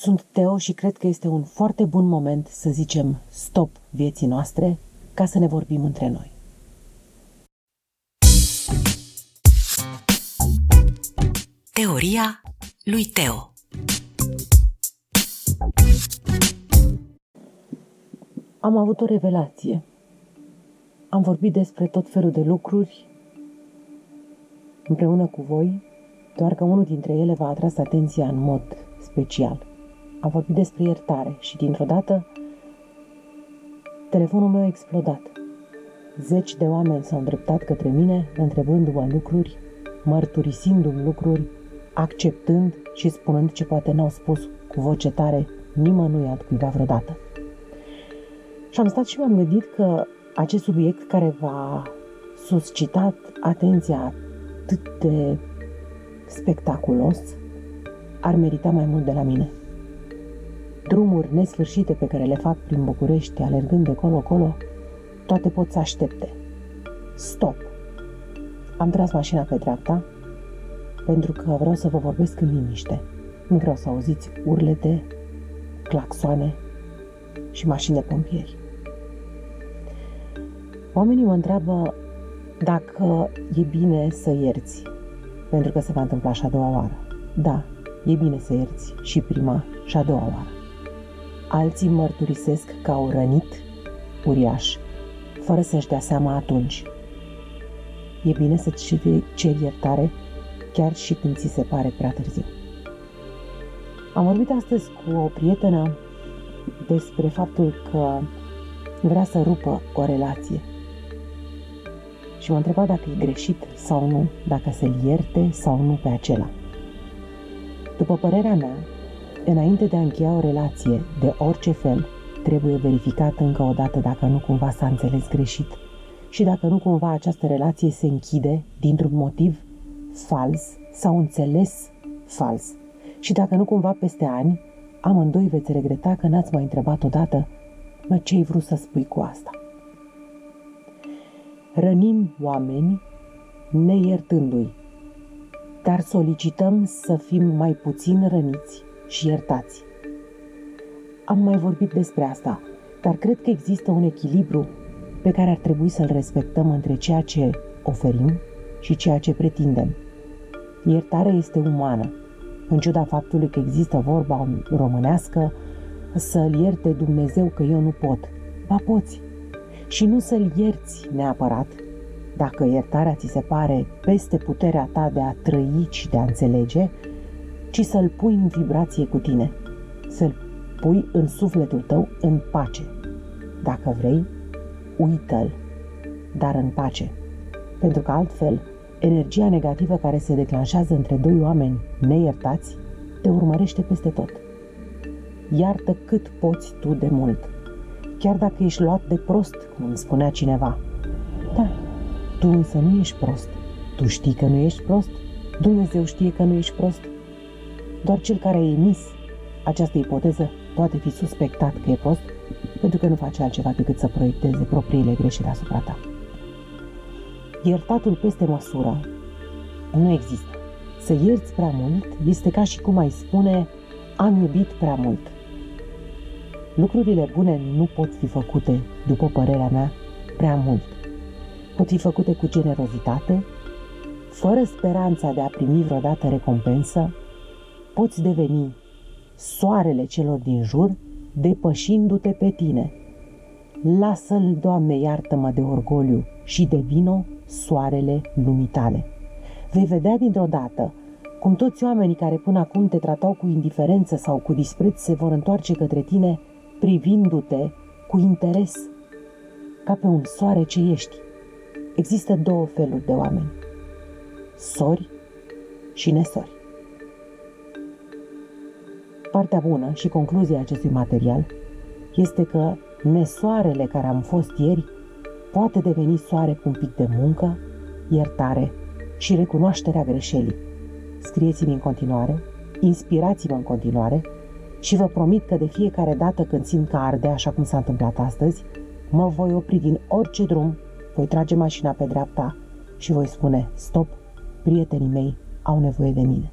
Sunt Teo și cred că este un foarte bun moment să zicem stop vieții noastre ca să ne vorbim între noi. Teoria lui Teo Am avut o revelație. Am vorbit despre tot felul de lucruri împreună cu voi, doar că unul dintre ele v-a atras atenția în mod special. Am vorbit despre iertare și dintr-o dată telefonul meu a explodat. Zeci de oameni s-au îndreptat către mine, întrebându-mă lucruri, mărturisindu-mi lucruri, acceptând și spunând ce poate n-au spus cu voce tare nimănui altcuiva vreodată. Și am stat și m-am gândit că acest subiect care v-a suscitat atenția atât de spectaculos ar merita mai mult de la mine. Drumuri nesfârșite pe care le fac prin București, alergând de colo-colo, toate pot să aștepte. Stop! Am tras mașina pe dreapta, pentru că vreau să vă vorbesc în liniște. Nu vreau să auziți urlete, claxoane și mașini de pompieri. Oamenii mă întreabă dacă e bine să ierți, pentru că se va întâmpla și a doua oară. Da, e bine să ierți și prima și a doua oară. Alții mărturisesc că au rănit uriaș, fără să-și dea seama atunci. E bine să ceri iertare chiar și când ți se pare prea târziu. Am vorbit astăzi cu o prietenă despre faptul că vrea să rupă o relație. Și m-a întrebat dacă e greșit sau nu, dacă să-l ierte sau nu pe acela. După părerea mea, înainte de a încheia o relație de orice fel, trebuie verificat încă o dată dacă nu cumva s-a înțeles greșit și dacă nu cumva această relație se închide dintr-un motiv fals sau înțeles fals. Și dacă nu cumva peste ani, amândoi veți regreta că n-ați mai întrebat odată, mă, ce-ai vrut să spui cu asta? Rănim oameni neiertându-i, dar solicităm să fim mai puțin răniți și iertați. Am mai vorbit despre asta, dar cred că există un echilibru pe care ar trebui să-l respectăm între ceea ce oferim și ceea ce pretindem. Iertarea este umană, în ciuda faptului că există vorba românească să-l ierte Dumnezeu că eu nu pot. Ba poți. Și nu să-l ierți neapărat, dacă iertarea ți se pare peste puterea ta de a trăi și de a înțelege, ci să-l pui în vibrație cu tine, să-l pui în sufletul tău în pace. Dacă vrei, uită-l, dar în pace. Pentru că altfel, energia negativă care se declanșează între doi oameni neiertați te urmărește peste tot. Iartă cât poți tu de mult, chiar dacă ești luat de prost, cum îmi spunea cineva. Da, tu însă nu ești prost. Tu știi că nu ești prost? Dumnezeu știe că nu ești prost? Doar cel care a emis această ipoteză poate fi suspectat că e prost pentru că nu face altceva decât să proiecteze propriile greșeli asupra ta. Iertatul peste măsură nu există. Să ierți prea mult este ca și cum ai spune am iubit prea mult. Lucrurile bune nu pot fi făcute, după părerea mea, prea mult. Pot fi făcute cu generozitate, fără speranța de a primi vreodată recompensă, poți deveni soarele celor din jur, depășindu-te pe tine. Lasă-l, Doamne, iartă-mă de orgoliu și de vino soarele lumii tale. Vei vedea dintr-o dată cum toți oamenii care până acum te tratau cu indiferență sau cu dispreț se vor întoarce către tine privindu-te cu interes, ca pe un soare ce ești. Există două feluri de oameni, sori și nesori. Partea bună și concluzia acestui material este că nesoarele care am fost ieri poate deveni soare cu un pic de muncă, iertare și recunoașterea greșelii. Scrieți-mi în continuare, inspirați-mă în continuare și vă promit că de fiecare dată când simt că arde, așa cum s-a întâmplat astăzi, mă voi opri din orice drum, voi trage mașina pe dreapta și voi spune, stop, prietenii mei au nevoie de mine.